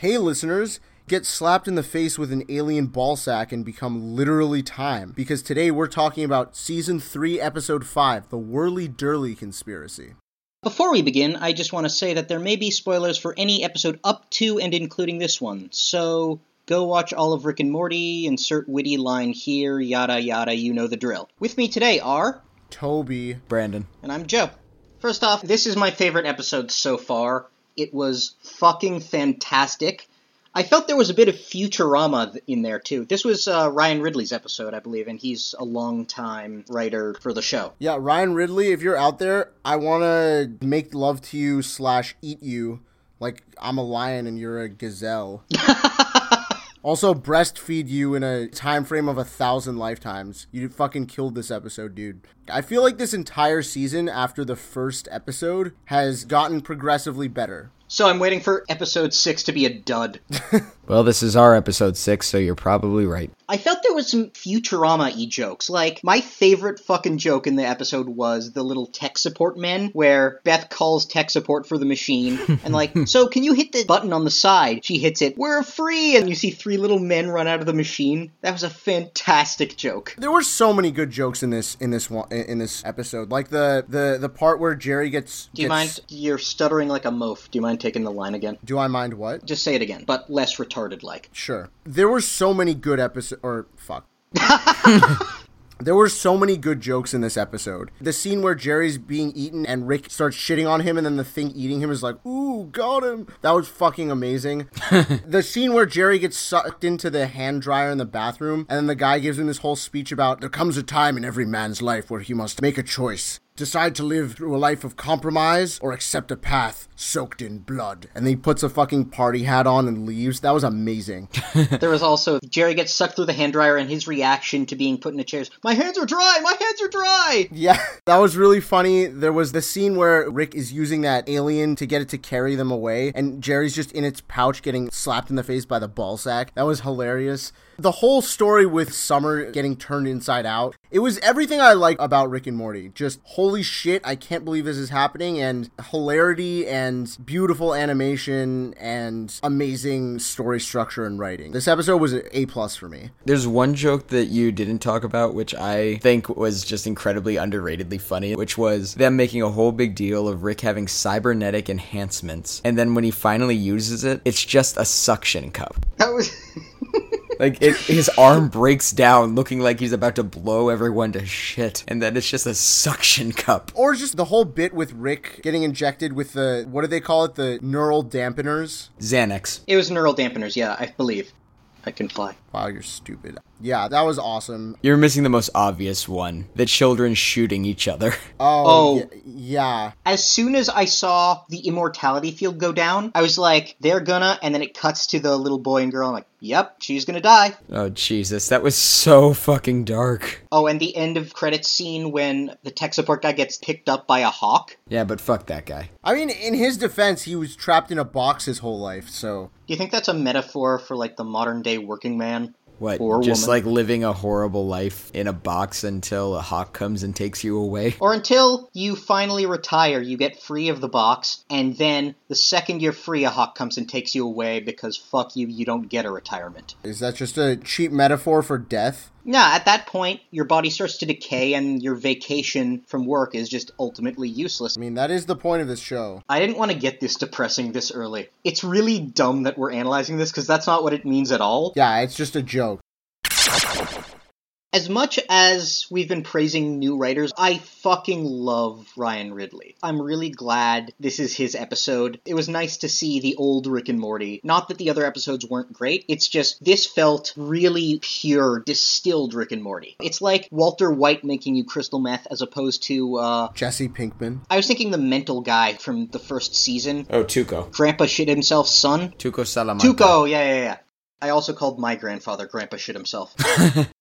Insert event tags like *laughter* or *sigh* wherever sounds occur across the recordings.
Hey, listeners, get slapped in the face with an alien ball sack and become literally time. Because today we're talking about Season 3, Episode 5 The Whirly Dirly Conspiracy. Before we begin, I just want to say that there may be spoilers for any episode up to and including this one, so go watch all of Rick and Morty, insert witty line here, yada yada, you know the drill. With me today are, Toby. Brandon. and I'm Joe. First off, this is my favorite episode so far. It was fucking fantastic. I felt there was a bit of Futurama in there too. This was uh, Ryan Ridley's episode, I believe, and he's a long-time writer for the show. Yeah, Ryan Ridley, if you're out there, I want to make love to you slash eat you like I'm a lion and you're a gazelle. *laughs* also, breastfeed you in a time frame of a thousand lifetimes. You fucking killed this episode, dude. I feel like this entire season after the first episode has gotten progressively better. So I'm waiting for episode six to be a dud. *laughs* Well, this is our episode six, so you're probably right. I felt there was some Futurama e jokes. Like, my favorite fucking joke in the episode was the little tech support men, where Beth calls tech support for the machine, *laughs* and like, so can you hit the button on the side? She hits it, we're free! And you see three little men run out of the machine. That was a fantastic joke. There were so many good jokes in this in this one in this episode. Like the the the part where Jerry gets Do you gets- mind? You're stuttering like a moaf. Do you mind taking the line again? Do I mind what? Just say it again, but less retarded like. Sure. There were so many good episodes, or fuck. *laughs* there were so many good jokes in this episode. The scene where Jerry's being eaten and Rick starts shitting on him, and then the thing eating him is like, "Ooh, got him!" That was fucking amazing. *laughs* the scene where Jerry gets sucked into the hand dryer in the bathroom, and then the guy gives him this whole speech about there comes a time in every man's life where he must make a choice. Decide to live through a life of compromise or accept a path soaked in blood. And then he puts a fucking party hat on and leaves. That was amazing. *laughs* There was also Jerry gets sucked through the hand dryer, and his reaction to being put in a chair is, "My hands are dry. My hands are dry." Yeah, *laughs* that was really funny. There was the scene where Rick is using that alien to get it to carry them away, and Jerry's just in its pouch getting slapped in the face by the ball sack. That was hilarious. The whole story with Summer getting turned inside out, it was everything I like about Rick and Morty. Just holy shit, I can't believe this is happening, and hilarity and beautiful animation and amazing story structure and writing. This episode was an A plus for me. There's one joke that you didn't talk about, which I think was just incredibly underratedly funny, which was them making a whole big deal of Rick having cybernetic enhancements. And then when he finally uses it, it's just a suction cup. That was. *laughs* Like, it, his arm breaks down, looking like he's about to blow everyone to shit. And then it's just a suction cup. Or just the whole bit with Rick getting injected with the what do they call it? The neural dampeners. Xanax. It was neural dampeners, yeah, I believe. I can fly. Wow, you're stupid. Yeah, that was awesome. You're missing the most obvious one the children shooting each other. *laughs* Oh, Oh. y- yeah. As soon as I saw the immortality field go down, I was like, they're gonna, and then it cuts to the little boy and girl. I'm like, yep, she's gonna die. Oh, Jesus. That was so fucking dark. Oh, and the end of credits scene when the tech support guy gets picked up by a hawk. Yeah, but fuck that guy. I mean, in his defense, he was trapped in a box his whole life, so Do you think that's a metaphor for like the modern day working man? What? Or just woman. like living a horrible life in a box until a hawk comes and takes you away? *laughs* Or until you finally retire, you get free of the box, and then the second you're free, a hawk comes and takes you away because fuck you, you don't get a retirement. is that just a cheap metaphor for death? Yeah, at that point, your body starts to decay and your vacation from work is just ultimately useless. I mean, that is the point of this show. I didn't want to get this depressing this early. It's really dumb that we're analyzing this because that's not what it means at all. Yeah, it's just a joke. As much as we've been praising new writers, I fucking love Ryan Ridley. I'm really glad this is his episode. It was nice to see the old Rick and Morty. Not that the other episodes weren't great, it's just this felt really pure, distilled Rick and Morty. It's like Walter White making you crystal meth as opposed to, uh, Jesse Pinkman. I was thinking the mental guy from the first season. Oh, Tuco. Grandpa shit himself, son? Tuco Salamanca. Tuco, yeah, yeah, yeah. I also called my grandfather Grandpa shit himself. *laughs*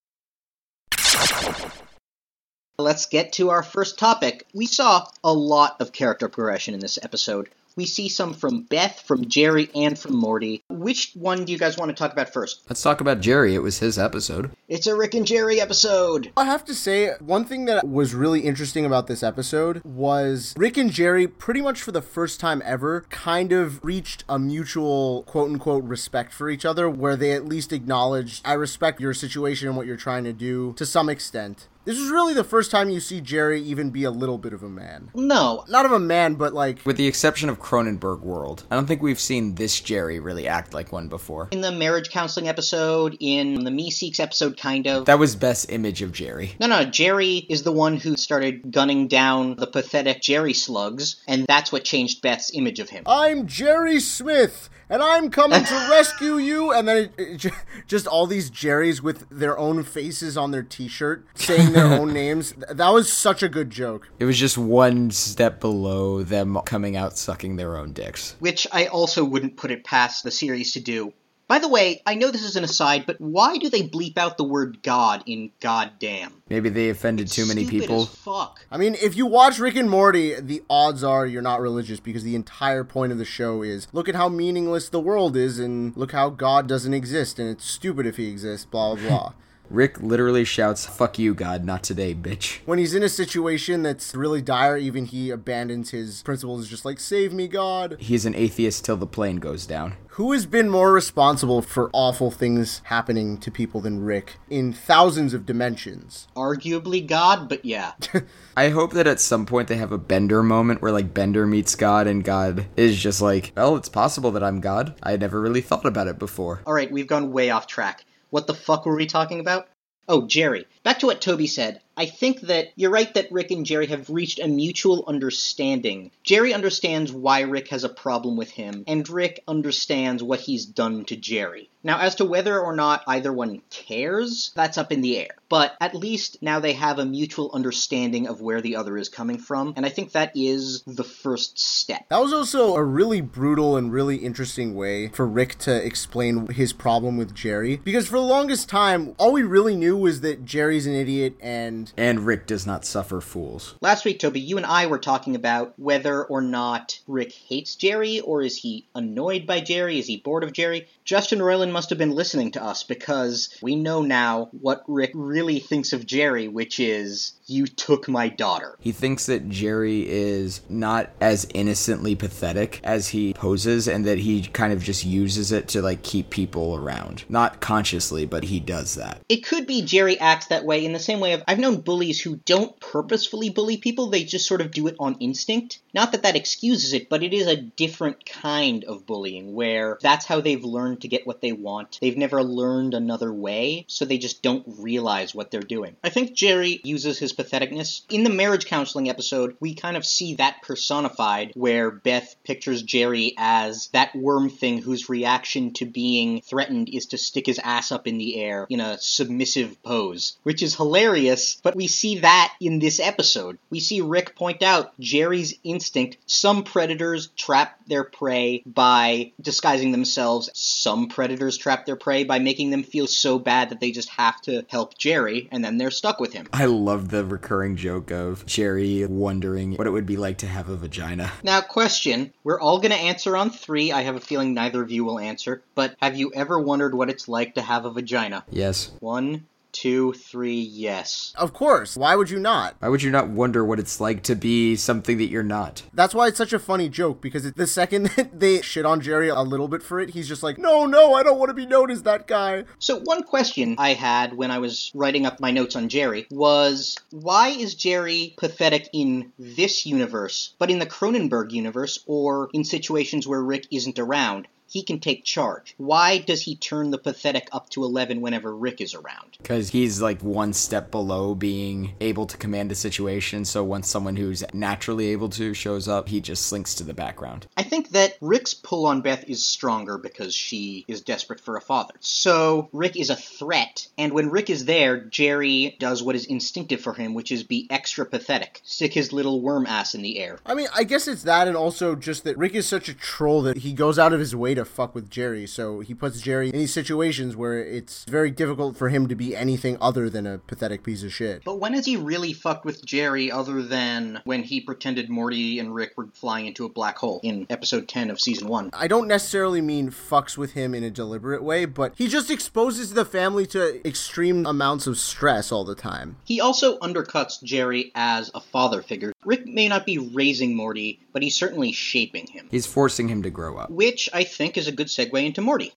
Let's get to our first topic. We saw a lot of character progression in this episode. We see some from Beth, from Jerry, and from Morty. Which one do you guys want to talk about first? Let's talk about Jerry. It was his episode. It's a Rick and Jerry episode. I have to say, one thing that was really interesting about this episode was Rick and Jerry, pretty much for the first time ever, kind of reached a mutual quote unquote respect for each other, where they at least acknowledged, I respect your situation and what you're trying to do to some extent. This is really the first time you see Jerry even be a little bit of a man. No, Not of a man, but like With the exception of Cronenberg World, I don't think we've seen this Jerry really act like one before. in the marriage counseling episode, in the Meeseeks episode, kind of. That was best image of Jerry. No, no, Jerry is the one who started gunning down the pathetic Jerry slugs, and that's what changed Beth's image of him. I'm Jerry Smith, and I'm coming to *laughs* rescue you. And then it, it, just all these Jerrys with their own faces on their T-shirt, saying their own *laughs* names. That was such a good joke. It was just one step below them coming out sucking their own dicks. which I also wouldn't put it past the series to do. By the way, I know this is an aside, but why do they bleep out the word God in goddamn? Maybe they offended too many people. As fuck. I mean, if you watch Rick and Morty, the odds are you're not religious because the entire point of the show is look at how meaningless the world is, and look how God doesn't exist, and it's stupid if he exists. Blah blah blah. *laughs* Rick literally shouts, Fuck you, God, not today, bitch. when he's in a situation that's really dire, even he abandons his principles. Just like save me, God. He's an atheist till the plane goes down. Who has been more responsible for awful things happening to people than Rick in thousands of dimensions? Arguably God, but yeah. *laughs* I hope that at some point they have a Bender moment where like Bender meets God and God is just like, well, it's possible that I'm God. I never really thought about it before. Alright, we've gone way off track. What the fuck were we talking about? Oh, Jerry. Back to what Toby said. I think that you're right that Rick and Jerry have reached a mutual understanding. Jerry understands why Rick has a problem with him, and Rick understands what he's done to Jerry. Now, as to whether or not either one cares, that's up in the air. But at least now they have a mutual understanding of where the other is coming from, and I think that is the first step. That was also a really brutal and really interesting way for Rick to explain his problem with Jerry. Because for the longest time, all we really knew was that Jerry's an idiot and. And Rick does not suffer fools. Last week, Toby, you and I were talking about whether or not Rick hates Jerry, or is he annoyed by Jerry? Is he bored of Jerry? Justin Roiland must have been listening to us because we know now what Rick really thinks of Jerry, which is, you took my daughter. He thinks that Jerry is not as innocently pathetic as he poses and that he kind of just uses it to like keep people around. Not consciously, but he does that. It could be Jerry acts that way in the same way of I've known bullies who don't purposefully bully people, they just sort of do it on instinct. Not that that excuses it, but it is a different kind of bullying where that's how they've learned to get what they want. They've never learned another way, so they just don't realize what they're doing. I think Jerry uses his patheticness. In the marriage counseling episode, we kind of see that personified where Beth pictures Jerry as that worm thing whose reaction to being threatened is to stick his ass up in the air in a submissive pose, which is hilarious, but we see that in this episode. We see Rick point out Jerry's instinct. Some predators trap their prey by disguising themselves. Some predators trap their prey by making them feel so bad that they just have to help Jerry, and then they're stuck with him. I love the recurring joke of Jerry wondering what it would be like to have a vagina. Now, question. We're all going to answer on three. I have a feeling neither of you will answer, but have you ever wondered what it's like to have a vagina? Yes. One, two, three, yes. Of course, why would you not? Why would you not wonder what it's like to be something that you're not? That's why it's such a funny joke because it, the second *laughs* that they shit on Jerry a little bit for it, he's just like, no, no, I don't want to be known as that guy. So, one question I had when I was writing up my notes on Jerry was why is Jerry pathetic in this universe, but in the Cronenberg universe, or in situations where Rick isn't around? He can take charge. Why does he turn the pathetic up to 11 whenever Rick is around? Because he's like one step below being able to command a situation, so once someone who's naturally able to shows up, he just slinks to the background. I think that Rick's pull on Beth is stronger because she is desperate for a father. So Rick is a threat, and when Rick is there, Jerry does what is instinctive for him, which is be extra pathetic. Stick his little worm ass in the air. I mean, I guess it's that, and also just that Rick is such a troll that he goes out of his way to to fuck with Jerry, so he puts Jerry in these situations where it's very difficult for him to be anything other than a pathetic piece of shit. But when has he really fucked with Jerry other than when he pretended Morty and Rick were flying into a black hole in episode 10 of season 1? I don't necessarily mean fucks with him in a deliberate way, but he just exposes the family to extreme amounts of stress all the time. He also undercuts Jerry as a father figure. Rick may not be raising Morty, but he's certainly shaping him. He's forcing him to grow up. Which I think is a good segue into Morty.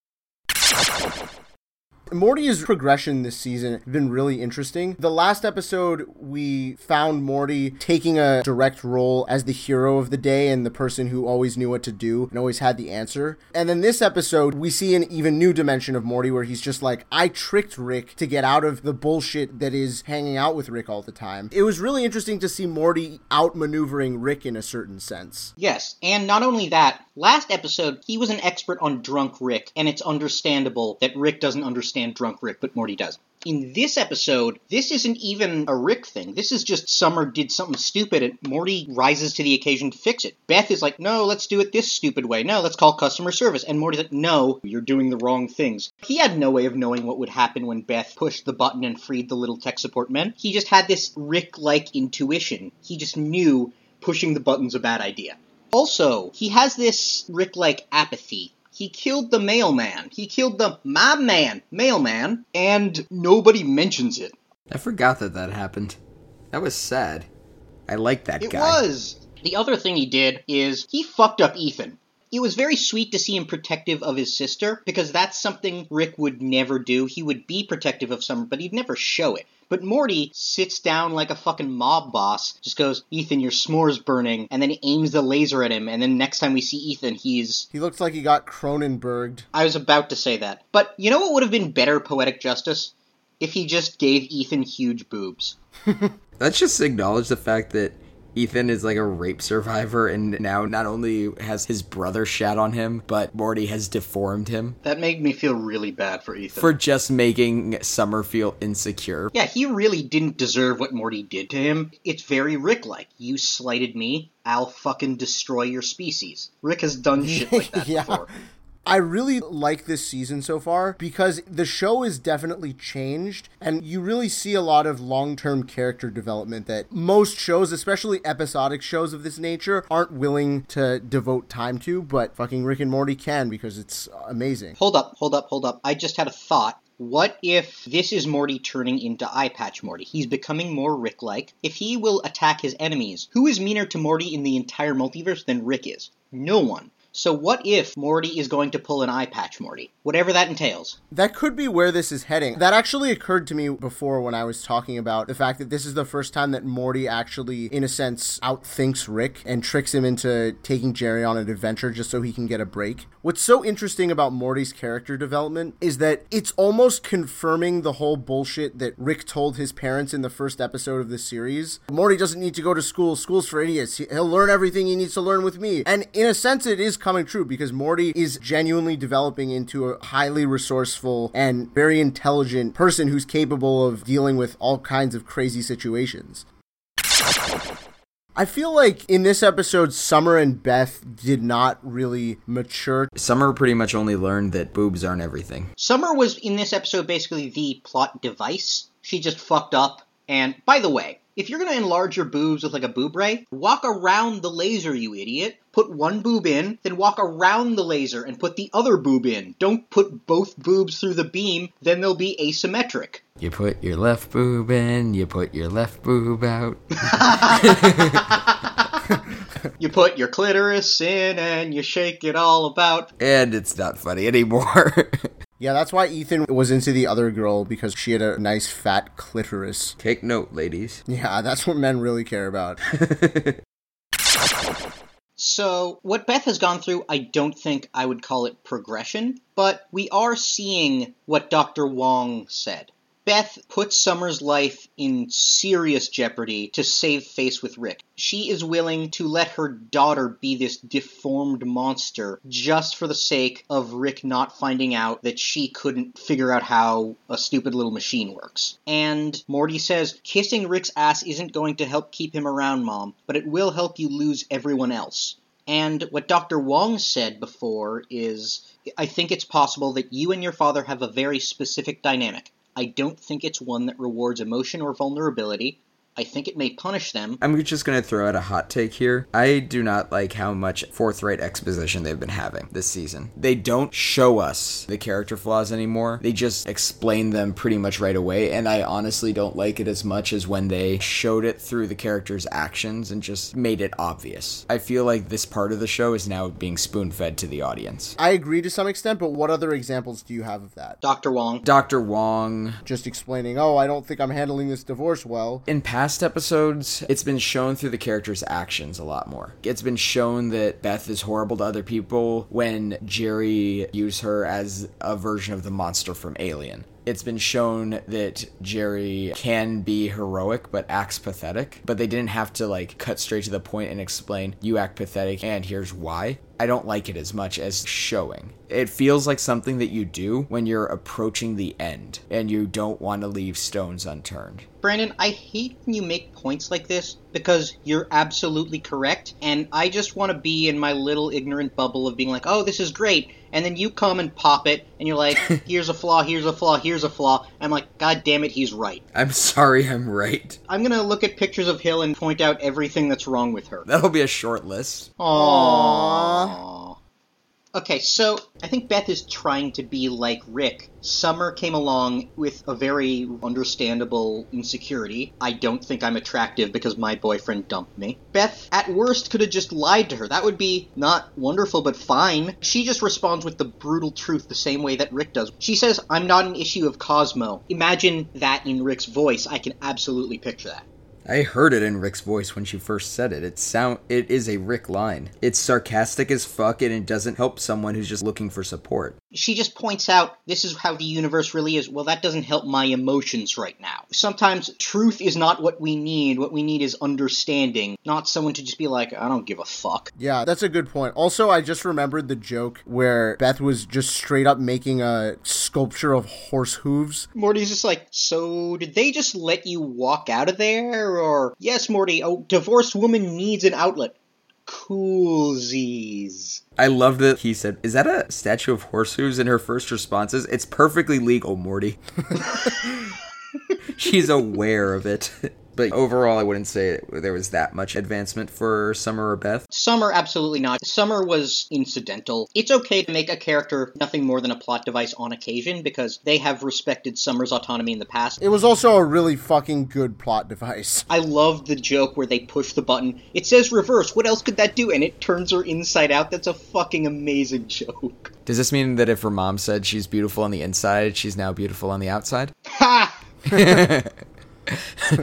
Morty's progression this season has been really interesting. The last episode, we found Morty taking a direct role as the hero of the day and the person who always knew what to do and always had the answer. And then this episode, we see an even new dimension of Morty where he's just like, I tricked Rick to get out of the bullshit that is hanging out with Rick all the time. It was really interesting to see Morty outmaneuvering Rick in a certain sense. Yes, and not only that, last episode, he was an expert on drunk Rick, and it's understandable that Rick doesn't understand drunk Rick, but Morty does. In this episode, this isn't even a Rick thing. This is just Summer did something stupid and Morty rises to the occasion to fix it. Beth is like, no, let's do it this stupid way. No, let's call customer service. And Morty's like, no, you're doing the wrong things. He had no way of knowing what would happen when Beth pushed the button and freed the little tech support men. He just had this Rick like intuition. He just knew pushing the button's a bad idea. Also, he has this Rick like apathy he killed the mailman. He killed the my man, mailman, and nobody mentions it. I forgot that that happened. That was sad. I like that It guy. It was. The other thing he did is he fucked up Ethan. It was very sweet to see him protective of his sister because that's something Rick would never do. He would be protective of someone, but he'd never show it. But Morty sits down like a fucking mob boss, just goes, Ethan, your s'more's burning, and then he aims the laser at him, and then next time we see Ethan, he's. He looks like he got Cronenberged. I was about to say that. But you know what would have been better poetic justice? If he just gave Ethan huge boobs. *laughs* Let's just acknowledge the fact that Ethan is like a rape survivor and now not only has his brother shat on him, but Morty has deformed him That made me feel really bad for Ethan. for just making Summer feel insecure. Yeah, he really didn't deserve what Morty did to him. It's very Rick like. You slighted me, I'll fucking destroy your species. Rick has done shit like that *laughs* Yeah. before. I really like this season so far because the show is definitely changed and you really see a lot of long-term character development that most shows, especially episodic shows of this nature, aren't willing to devote time to, but fucking Rick and Morty can because it's amazing. Hold up, hold up, hold up. I just had a thought. What if this is Morty turning into Eye Patch Morty? He's becoming more Rick like. If he will attack his enemies, who is meaner to Morty in the entire multiverse than Rick is? No one. So what if Morty is going to pull an Eye Patch Morty? Whatever that entails. That could be where this is heading. That actually occurred to me before when I was talking about the fact that this is the first time that Morty actually, in a sense, outthinks Rick and tricks him into taking Jerry on an adventure just so he can get a break. What's so interesting about Morty's character development is that it's almost confirming the whole bullshit that Rick told his parents in the first episode of the series. Morty doesn't need to go to school. School's for idiots. He'll learn everything he needs to learn with me. And in a sense, it is coming true because Morty is genuinely developing into a highly resourceful and very intelligent person who's capable of dealing with all kinds of crazy situations. I feel like in this episode, Summer and Beth did not really mature. Summer pretty much only learned that boobs aren't everything. Summer was in this episode basically the plot device. She just fucked up. And by the way, if you're gonna enlarge your boobs with like a boob ray, walk around the laser, you idiot. Put one boob in, then walk around the laser and put the other boob in. Don't put both boobs through the beam, then they'll be asymmetric. You put your left boob in, you put your left boob out. *laughs* *laughs* You put your clitoris in and you shake it all about. and it's not funny anymore. *laughs* Yeah, that's why Ethan was into the other girl because she had a nice fat clitoris. Take note, ladies. Yeah, that's what men really care about. *laughs* So, what Beth has gone through, I don't think I would call it progression, but we are seeing what Dr. Wong said. Beth puts Summer's life in serious jeopardy to save face with Rick. She is willing to let her daughter be this deformed monster just for the sake of Rick not finding out that she couldn't figure out how a stupid little machine works. And Morty says, Kissing Rick's ass isn't going to help keep him around, Mom, but it will help you lose everyone else. And what Dr. Wong said before is I think it's possible that you and your father have a very specific dynamic. I don't think it's one that rewards emotion or vulnerability. I think it may punish them. I'm just going to throw out a hot take here. I do not like how much forthright exposition they've been having this season. They don't show us the character flaws anymore. They just explain them pretty much right away, and I honestly don't like it as much as when they showed it through the character's actions and just made it obvious. I feel like this part of the show is now being spoon fed to the audience. I agree to some extent, but what other examples do you have of that? Dr. Wong. Dr. Wong. Just explaining, oh, I don't think I'm handling this divorce well. In past episodes, it's been shown through the character's actions a lot more. It's been shown that Beth is horrible to other people when Jerry used her as a version of the monster from Alien. It's been shown that Jerry can be heroic but acts pathetic, but they didn't have to like cut straight to the point and explain you act pathetic and here's why. I don't like it as much as showing. It feels like something that you do when you're approaching the end and you don't want to leave stones unturned. Brandon, I hate when you make points like this because you're absolutely correct, and I just want to be in my little ignorant bubble of being like, oh, this is great, and then you come and pop it, and you're like, *laughs* here's a flaw, here's a flaw, here's a flaw. I'm like, god damn it, he's right. I'm sorry, I'm right. I'm gonna look at pictures of Hill and point out everything that's wrong with her. That'll be a short list. Aww. Okay, so I think Beth is trying to be like Rick. Summer came along with a very understandable insecurity. I don't think I'm attractive because my boyfriend dumped me. Beth, at worst, could have just lied to her. That would be not wonderful, but fine. She just responds with the brutal truth the same way that Rick does. She says, I'm not an issue of Cosmo. Imagine that in Rick's voice. I can absolutely picture that. I heard it in Rick's voice when she first said it. It sound it is a Rick line. It's sarcastic as fuck and it doesn't help someone who's just looking for support. She just points out this is how the universe really is. Well, that doesn't help my emotions right now. Sometimes truth is not what we need. What we need is understanding, not someone to just be like, I don't give a fuck. Yeah, that's a good point. Also, I just remembered the joke where Beth was just straight up making a sculpture of horse hooves. Morty's just like, so did they just let you walk out of there? Or, yes, Morty, a divorced woman needs an outlet. Coolsies. I love that he said, Is that a statue of horse hooves? And her first response is, It's perfectly legal, Morty. *laughs* She's aware of it. *laughs* But overall, I wouldn't say there was that much advancement for Summer or Beth. Summer, absolutely not. Summer was incidental. It's okay to make a character nothing more than a plot device on occasion because they have respected Summer's autonomy in the past. It was also a really fucking good plot device. I love the joke where they push the button. It says reverse. What else could that do? And it turns her inside out. That's a fucking amazing joke. *laughs* Does this mean that if her mom said she's beautiful on the inside, she's now beautiful on the outside? Ha! *laughs*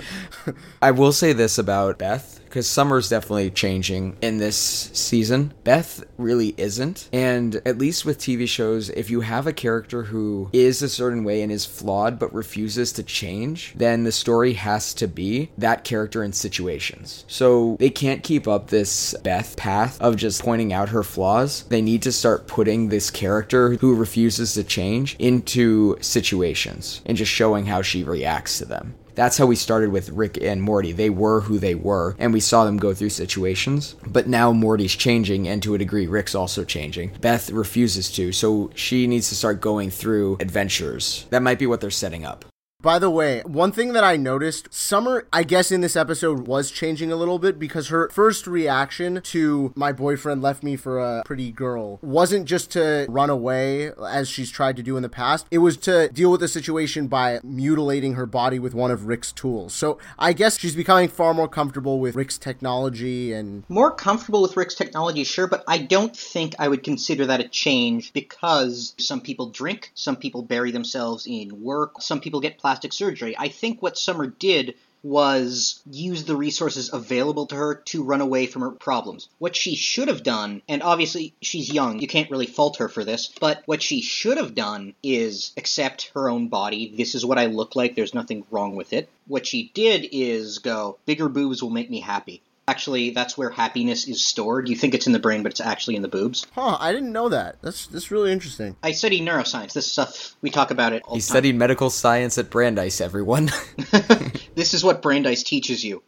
*laughs* I will say this about Beth because Summer's definitely changing in this season. Beth really isn't. And at least with TV shows, if you have a character who is a certain way and is flawed but refuses to change, then the story has to be that character in situations. So they can't keep up this Beth path of just pointing out her flaws. They need to start putting this character who refuses to change into situations and just showing how she reacts to them. That's how we started with Rick and Morty. They were who they were, and we saw them go through situations. But now Morty's changing, and to a degree, Rick's also changing. Beth refuses to, so she needs to start going through adventures. That might be what they're setting up. By the way, one thing that I noticed, Summer, I guess in this episode was changing a little bit because her first reaction to my boyfriend left me for a pretty girl wasn't just to run away as she's tried to do in the past. It was to deal with the situation by mutilating her body with one of Rick's tools. So I guess she's becoming far more comfortable with Rick's technology and. More comfortable with Rick's technology, sure, but I don't think I would consider that a change because some people drink, some people bury themselves in work, some people get plastic surgery. I think what Summer did was use the resources available to her to run away from her problems. What she should have done, and obviously she's young, you can't really fault her for this, but what she should have done is accept her own body. This is what I look like, there's nothing wrong with it. What she did is go, bigger boobs will make me happy. Actually, that's where happiness is stored. You think it's in the brain, but it's actually in the boobs. Huh, I didn't know that. That's that's really interesting. I study neuroscience. This stuff, we talk about it all He the time. studied medical science at Brandeis, everyone. *laughs* *laughs* this is what Brandeis teaches you.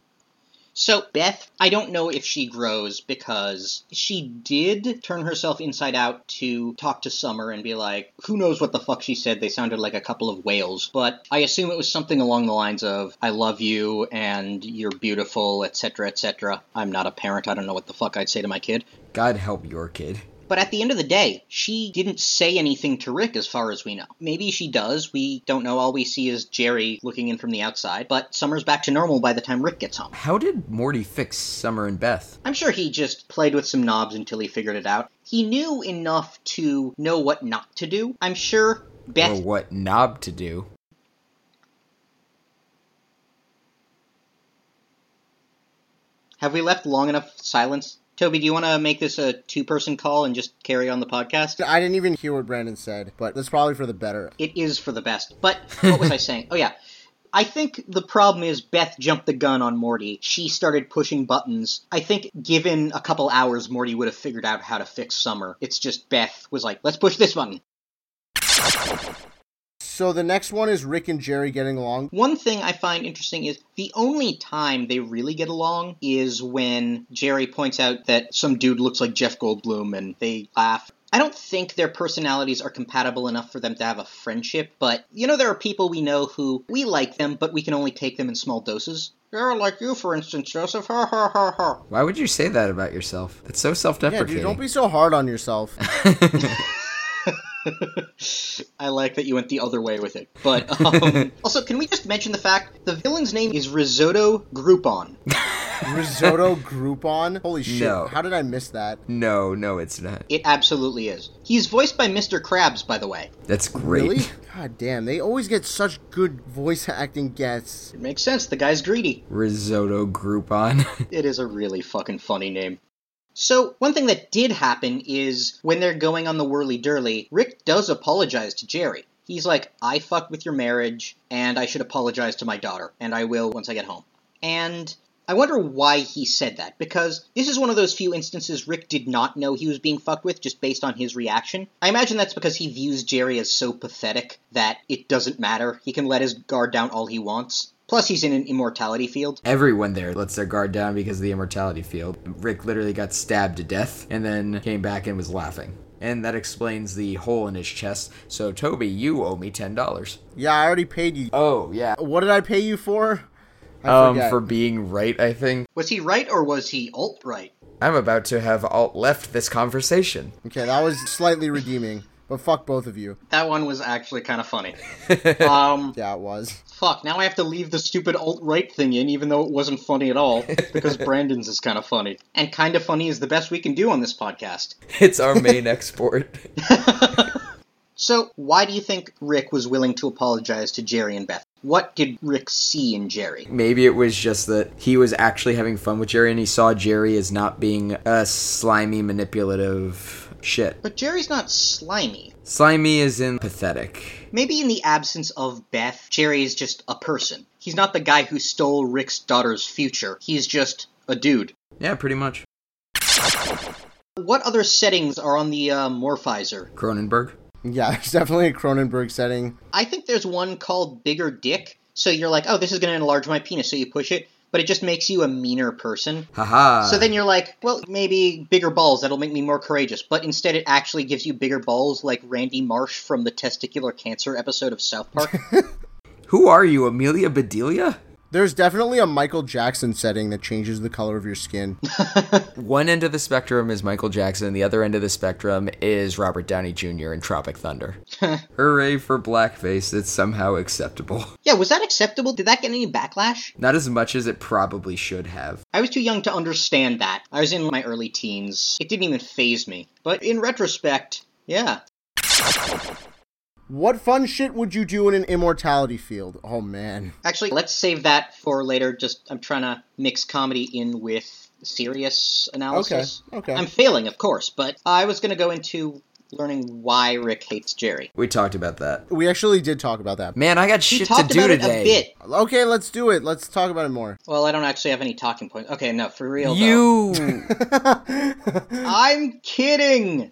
So, Beth, I don't know if she grows because she did turn herself inside out to talk to Summer and be like, who knows what the fuck she said? They sounded like a couple of whales. But I assume it was something along the lines of, I love you and you're beautiful, etc., etc. I'm not a parent. I don't know what the fuck I'd say to my kid. God help your kid. But at the end of the day, she didn't say anything to Rick as far as we know. Maybe she does. We don't know. All we see is Jerry looking in from the outside. But Summer's back to normal by the time Rick gets home. How did Morty fix Summer and Beth? I'm sure he just played with some knobs until he figured it out. He knew enough to know what not to do. I'm sure Beth. Or what knob to do? Have we left long enough silence? Toby, do you want to make this a two person call and just carry on the podcast? I didn't even hear what Brandon said, but that's probably for the better. It is for the best. But what was I *laughs* saying? Oh, yeah. I think the problem is Beth jumped the gun on Morty. She started pushing buttons. I think given a couple hours, Morty would have figured out how to fix Summer. It's just Beth was like, let's push this button. So the next one is Rick and Jerry getting along. One thing I find interesting is the only time they really get along is when Jerry points out that some dude looks like Jeff Goldblum and they laugh. I don't think their personalities are compatible enough for them to have a friendship, but you know, there are people we know who we like them, but we can only take them in small doses. Yeah, like you, for instance, Joseph. Ha ha ha ha. Why would you say that about yourself? That's so self Yeah, deprecating. dude, don't be so hard on yourself. *laughs* *laughs* *laughs* I like that you went the other way with it. But um, *laughs* also, can we just mention the fact the villain's name is Risotto Groupon? *laughs* Risotto Groupon. Holy shit! No. How did I miss that? no, no, it's not. It absolutely is. He's voiced by Mr. Krabs, by the way. That's great. Really? God damn! They always get such good voice acting guests. It makes sense. The guy's greedy. Risotto Groupon. It is a really fucking funny name. So, one thing that did happen is when they're going on the whirly dirly, Rick does apologize to Jerry. He's like, I fucked with your marriage, and I should apologize to my daughter, and I will once I get home. And I wonder why he said that, because this is one of those few instances Rick did not know he was being fucked with just based on his reaction. I imagine that's because he views Jerry as so pathetic that it doesn't matter. He can let his guard down all he wants. Plus, he's in an immortality field. Everyone there lets their guard down because of the immortality field. Rick literally got stabbed to death and then came back and was laughing. And that explains the hole in his chest. So, Toby, you owe me $10. Yeah, I already paid you. Oh, yeah. What did I pay you for? I Um, forget. for being right, I think. Was he right or was he alt right? I'm about to have alt left this conversation. Okay, that was slightly redeeming, but fuck both of you. That one was actually kind of funny. *laughs* um, Yeah, it was. fuck, now I have to leave the stupid alt right thing in, even though it wasn't funny at all, because *laughs* Brandon's is kind of funny. And kind of funny is the best we can do on this podcast. It's our main export. *laughs* So, why do you think Rick was willing to apologize to Jerry and Beth? What did Rick see in Jerry? Maybe it was just that he was actually having fun with Jerry and he saw Jerry as not being a slimy, manipulative shit. But Jerry's not slimy. Slimy is in pathetic. Maybe in the absence of Beth, Jerry is just a person. He's not the guy who stole Rick's daughter's future. He's just a dude. Yeah, pretty much. What other settings are on the uh, Morphizer? Cronenberg. Yeah, *laughs* it's definitely a Cronenberg setting. I think there's one called Bigger Dick. So you're like, oh, this is going to enlarge my penis, so you push it, but it just makes you a meaner person. Haha. So then you're like, well, maybe bigger balls, that'll make me more courageous. But instead, it actually gives you bigger balls, like Randy Marsh from the testicular cancer episode of South Park. *laughs* Who are you, Amelia Bedelia? There's definitely a Michael Jackson setting that changes the color of your skin. *laughs* One end of the spectrum is Michael Jackson, the other end of the spectrum is Robert Downey Jr. in Tropic Thunder. *laughs* Hooray for blackface, it's somehow acceptable. *laughs* yeah, was that acceptable? Did that get any backlash? Not as much as it probably should have. I was too young to understand that. I was in my early teens. It didn't even phase me. But in retrospect, yeah. What fun shit would you do in an immortality field? Oh man. Actually, let's save that for later. Just, I'm trying to mix comedy in with serious analysis. Okay, okay. I'm failing, of course, but I was going to go into learning why Rick hates Jerry. We talked about that. We actually did talk about that. Man, I got shit to talked do about today. it a bit. Okay, let's do it. Let's talk about it more. Well, I don't actually have any talking points. Okay, no, for real. You. *laughs* I'm kidding.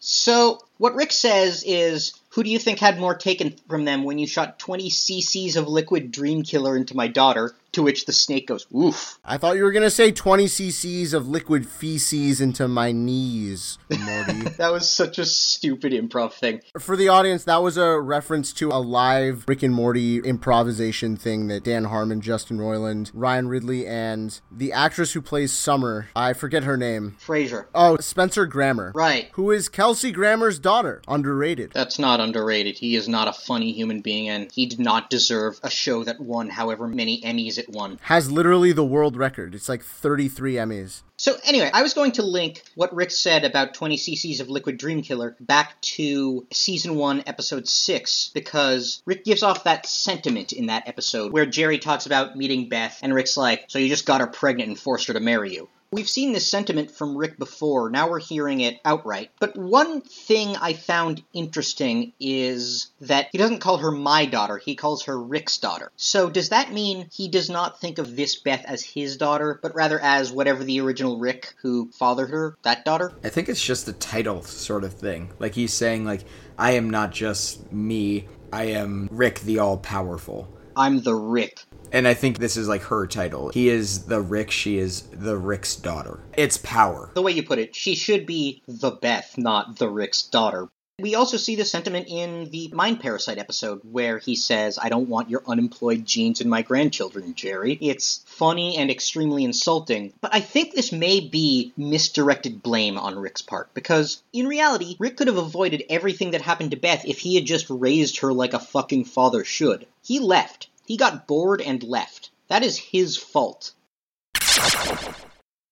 So, what Rick says is, who do you think had more taken from them when you shot 20 cc's of liquid dream killer into my daughter? To which the snake goes, oof. I thought you were gonna say 20 cc's of liquid feces into my knees, Morty. *laughs* That was such a stupid improv thing. For the audience, that was a reference to a live Rick and Morty improvisation thing that Dan Harmon, Justin Roiland, Ryan Ridley, and the actress who plays Summer, I forget her name. Frasier. Oh, Spencer Grammer. Right. Who is Kelsey Grammer's daughter. Underrated. That's not underrated. He is not a funny human being, and he did not deserve a show that won however many Emmys it won. Has literally the world record. It's like 33 Emmys. So anyway, I was going to link what Rick said about 20 cc's of Liquid Dream Killer back to season 1 episode 6 because Rick gives off that sentiment in that episode where Jerry talks about meeting Beth and Rick's like, "So you just got her pregnant and forced her to marry you." We've seen this sentiment from Rick before, now we're hearing it outright. But one thing I found interesting is that he doesn't call her my daughter, he calls her Rick's daughter. So does that mean he does not think of this Beth as his daughter, but rather as whatever the original Rick who fathered her, that daughter? I think it's just a title sort of thing. Like he's saying, like, I am not just me, I am Rick the All Powerful. I'm the Rick. And I think this is like her title. He is the Rick, she is the Rick's daughter. It's power. The way you put it, she should be the Beth, not the Rick's daughter. We also see the sentiment in the Mind Parasite episode where he says, I don't want your unemployed genes in my grandchildren, Jerry. It's funny and extremely insulting, but I think this may be misdirected blame on Rick's part because in reality, Rick could have avoided everything that happened to Beth if he had just raised her like a fucking father should. He left. He got bored and left. That is his fault.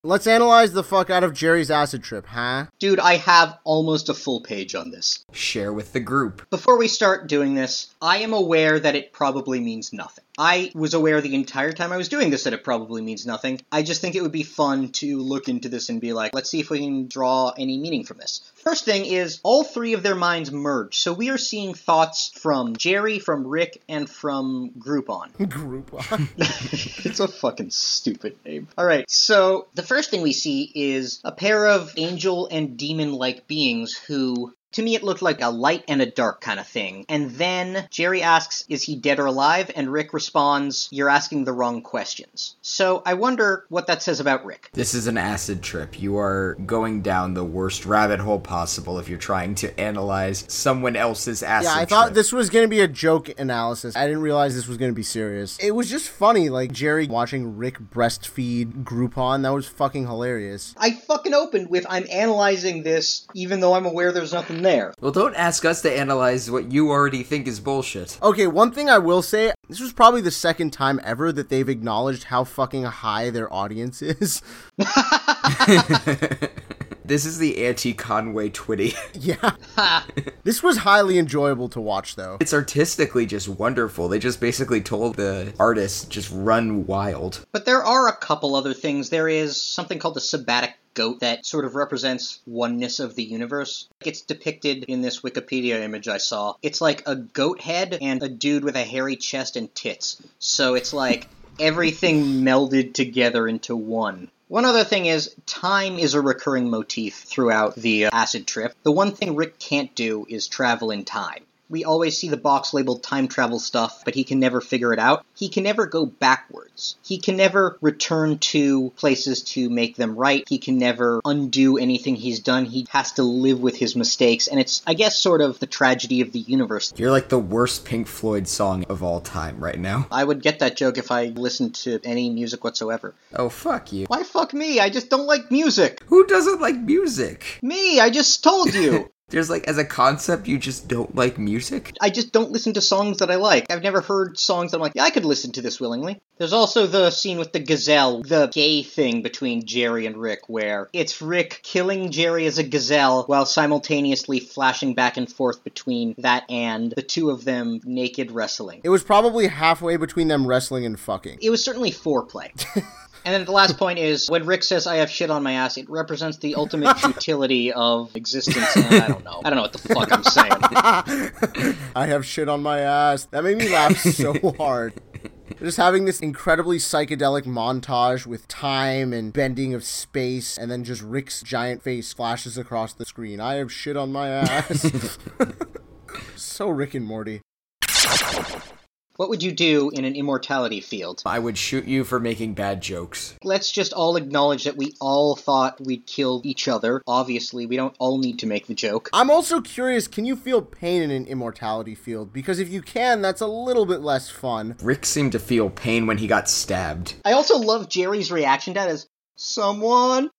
Let's analyze the fuck out of Jerry's acid trip, huh? Dude, I have almost a full page on this. Share with the group. Before we start doing this, I am aware that it probably means nothing. I was aware the entire time I was doing this that it probably means nothing. I just think it would be fun to look into this and be like, let's see if we can draw any meaning from this. First thing is, all three of their minds merge, so we are seeing thoughts from Jerry, from Rick, and from Groupon. *laughs* Groupon. *laughs* it's a fucking stupid name. Alright, so the first thing we see is a pair of angel and demon like beings who. To me, it looked like a light and a dark kind of thing. And then Jerry asks, Is he dead or alive? And Rick responds, You're asking the wrong questions. So I wonder what that says about Rick. This is an acid trip. You are going down the worst rabbit hole possible if you're trying to analyze someone else's acid Yeah, I thought trip. this was gonna be a joke analysis. I didn't realize this was gonna be serious. It was just funny, like Jerry watching Rick breastfeed Groupon. That was fucking hilarious. I fucking opened with, I'm analyzing this, even though I'm aware there's nothing there. Well, don't ask us to analyze what you already think is bullshit. Okay, one thing I will say, this was probably the second time ever that they've acknowledged how fucking high their audience is. *laughs* *laughs* This is the anti Conway Twitty. *laughs* yeah. this was highly enjoyable to watch though. it's artistically just wonderful. They just basically told the artist just run wild. But there are a couple other things. There is something called the sabbatic goat that sort of represents oneness of the universe. It's depicted in this Wikipedia image I saw. It's like a goat head and a dude with a hairy chest and tits. So it's like *laughs* everything melded together into one. One other thing is, time is a recurring motif throughout the uh, acid trip. The one thing Rick can't do is travel in time. We always see the box labeled time travel stuff, but he can never figure it out. He can never go backwards. He can never return to places to make them right. He can never undo anything he's done. He has to live with his mistakes, and it's, I guess, sort of the tragedy of the universe. You're like the worst Pink Floyd song of all time right now. *laughs* I would get that joke if I listened to any music whatsoever. Oh, fuck you. Why fuck me? I just don't like music. Who doesn't like music? Me, I just told you. *laughs* There's like, as a concept, you just don't like music? I just don't listen to songs that I like. I've never heard songs that I'm like, yeah, I could listen to this willingly. There's also the scene with the gazelle, the gay thing between Jerry and Rick, where it's Rick killing Jerry as a gazelle while simultaneously flashing back and forth between that and the two of them naked wrestling. It was probably halfway between them wrestling and fucking. It was certainly foreplay. *laughs* And then the last point is when Rick says I have shit on my ass, it represents the ultimate *laughs* futility of existence. And I don't know. I don't know what the fuck I'm saying. *laughs* I have shit on my ass. That made me laugh so *laughs* hard. Just having this incredibly psychedelic montage with time and bending of space, and then just Rick's giant face flashes across the screen. I have shit on my ass. so Rick and Morty. What would you do in an immortality field? I would shoot you for making bad jokes. Let's just all acknowledge that we all thought we'd kill each other. Obviously, we don't all need to make the joke. I'm also curious can you feel pain in an immortality field? Because if you can, that's a little bit less fun. Rick seemed to feel pain when he got stabbed. I also love Jerry's reaction to that as someone,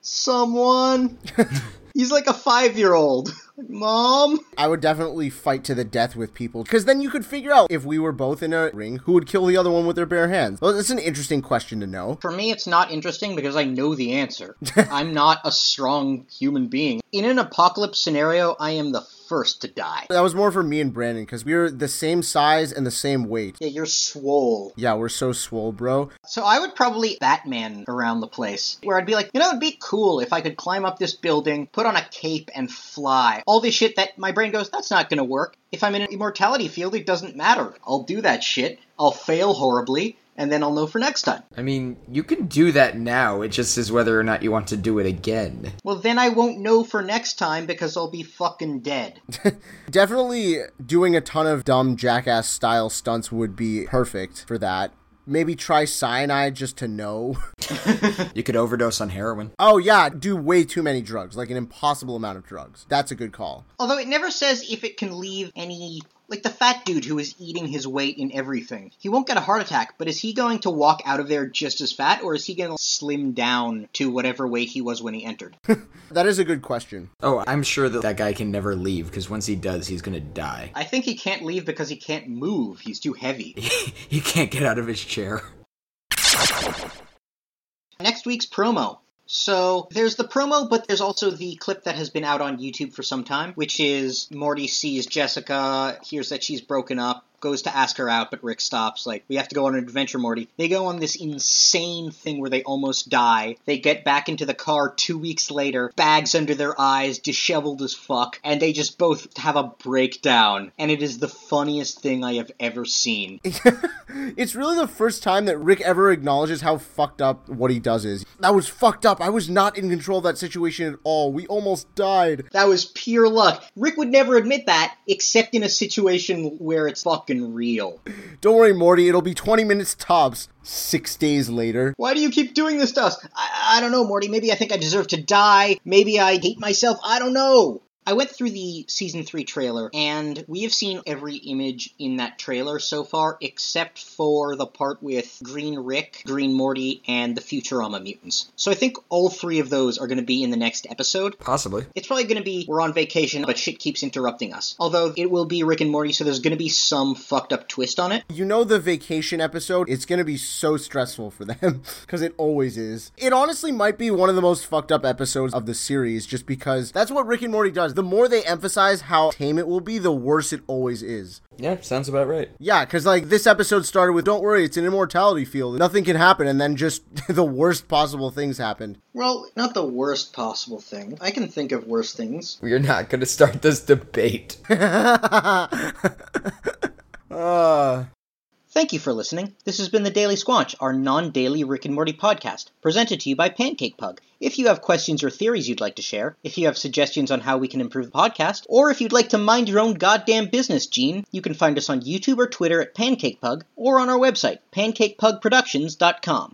someone. *laughs* He's like a five year old. Mom? I would definitely fight to the death with people because then you could figure out if we were both in a ring who would kill the other one with their bare hands. Well, that's an interesting question to know. For me, it's not interesting because I know the answer. *laughs* I'm not a strong human being. In an apocalypse scenario, I am the first to die. That was more for me and Brandon because we were the same size and the same weight. Yeah, you're swole. Yeah, we're so swole, bro. So I would probably Batman around the place, where I'd be like, you know, it'd be cool if I could climb up this building, put on a cape, and fly. All this shit that my brain goes, that's not gonna work. If I'm in an immortality field, it doesn't matter. I'll do that shit. I'll fail horribly, and then I'll know for next time. I mean, you can do that now. It just is whether or not you want to do it again. Well, then I won't know for next time because I'll be fucking dead. *laughs* Definitely doing a ton of dumb jackass style stunts would be perfect for that. Maybe try cyanide just to know. *laughs* You could overdose on heroin. oh, yeah, do way too many drugs, like an impossible amount of drugs. That's a good call. Although it never says if it can leave any. Like the fat dude who is eating his weight in everything. He won't get a heart attack, but is he going to walk out of there just as fat, or is he going to slim down to whatever weight he was when he entered? *laughs* That is a good question. Oh, I'm sure that that guy can never leave because once he does, he's gonna die. I think he can't leave because he can't move. He's too heavy. *laughs* he can't get out of his chair. Next week's promo. So there's the promo, but there's also the clip that has been out on YouTube for some time, which is Morty sees Jessica, hears that she's broken up, goes to ask her out, but Rick stops. Like, we have to go on an adventure, Morty. They go on this insane thing where they almost die. They get back into the car two weeks later, bags under their eyes, disheveled as fuck, and they just both have a breakdown. And it is the funniest thing I have ever seen. *laughs* It's really the first time that Rick ever acknowledges how fucked up what he does is. That was fucked up. I was not in control of that situation at all. We almost died. That was pure luck. Rick would never admit that, except in a situation where it's fucking real. Don't worry, Morty. It'll be 20 minutes tops. Six days later. Why do you keep doing this to us? I, I don't know, Morty. Maybe I think I deserve to die. Maybe I hate myself. I don't know. I went through the season 3 trailer, and we have seen every image in that trailer so far, except for the part with Green Rick, Green Morty, and the Futurama mutants. So I think all three of those are going to be in the next episode. Possibly. It's probably going to be we're on vacation, but shit keeps interrupting us. Although it will be Rick and Morty, so there's going to be some fucked up twist on it. You know, the vacation episode, it's gonna be so stressful for them, *laughs* because it always is. It honestly might be one of the most fucked up episodes of the series, just because that's what Rick and Morty does. The more they emphasize how tame it will be, the worse it always is. Yeah, sounds about right. Yeah, because like this episode started with, don't worry, it's an immortality field. Nothing can happen, and then just *laughs* the worst possible things happened. Well, not the worst possible thing. I can think of worse things. We're not gonna start this debate. uh, *laughs* *laughs* Thank you for listening. This has been the Daily Squanch, our non-daily Rick and Morty podcast, presented to you by Pancake Pug. If you have questions or theories you'd like to share, if you have suggestions on how we can improve the podcast, or if you'd like to mind your own goddamn business, Gene, you can find us on YouTube or Twitter at Pancake Pug, or on our website, pancakepugproductions.com.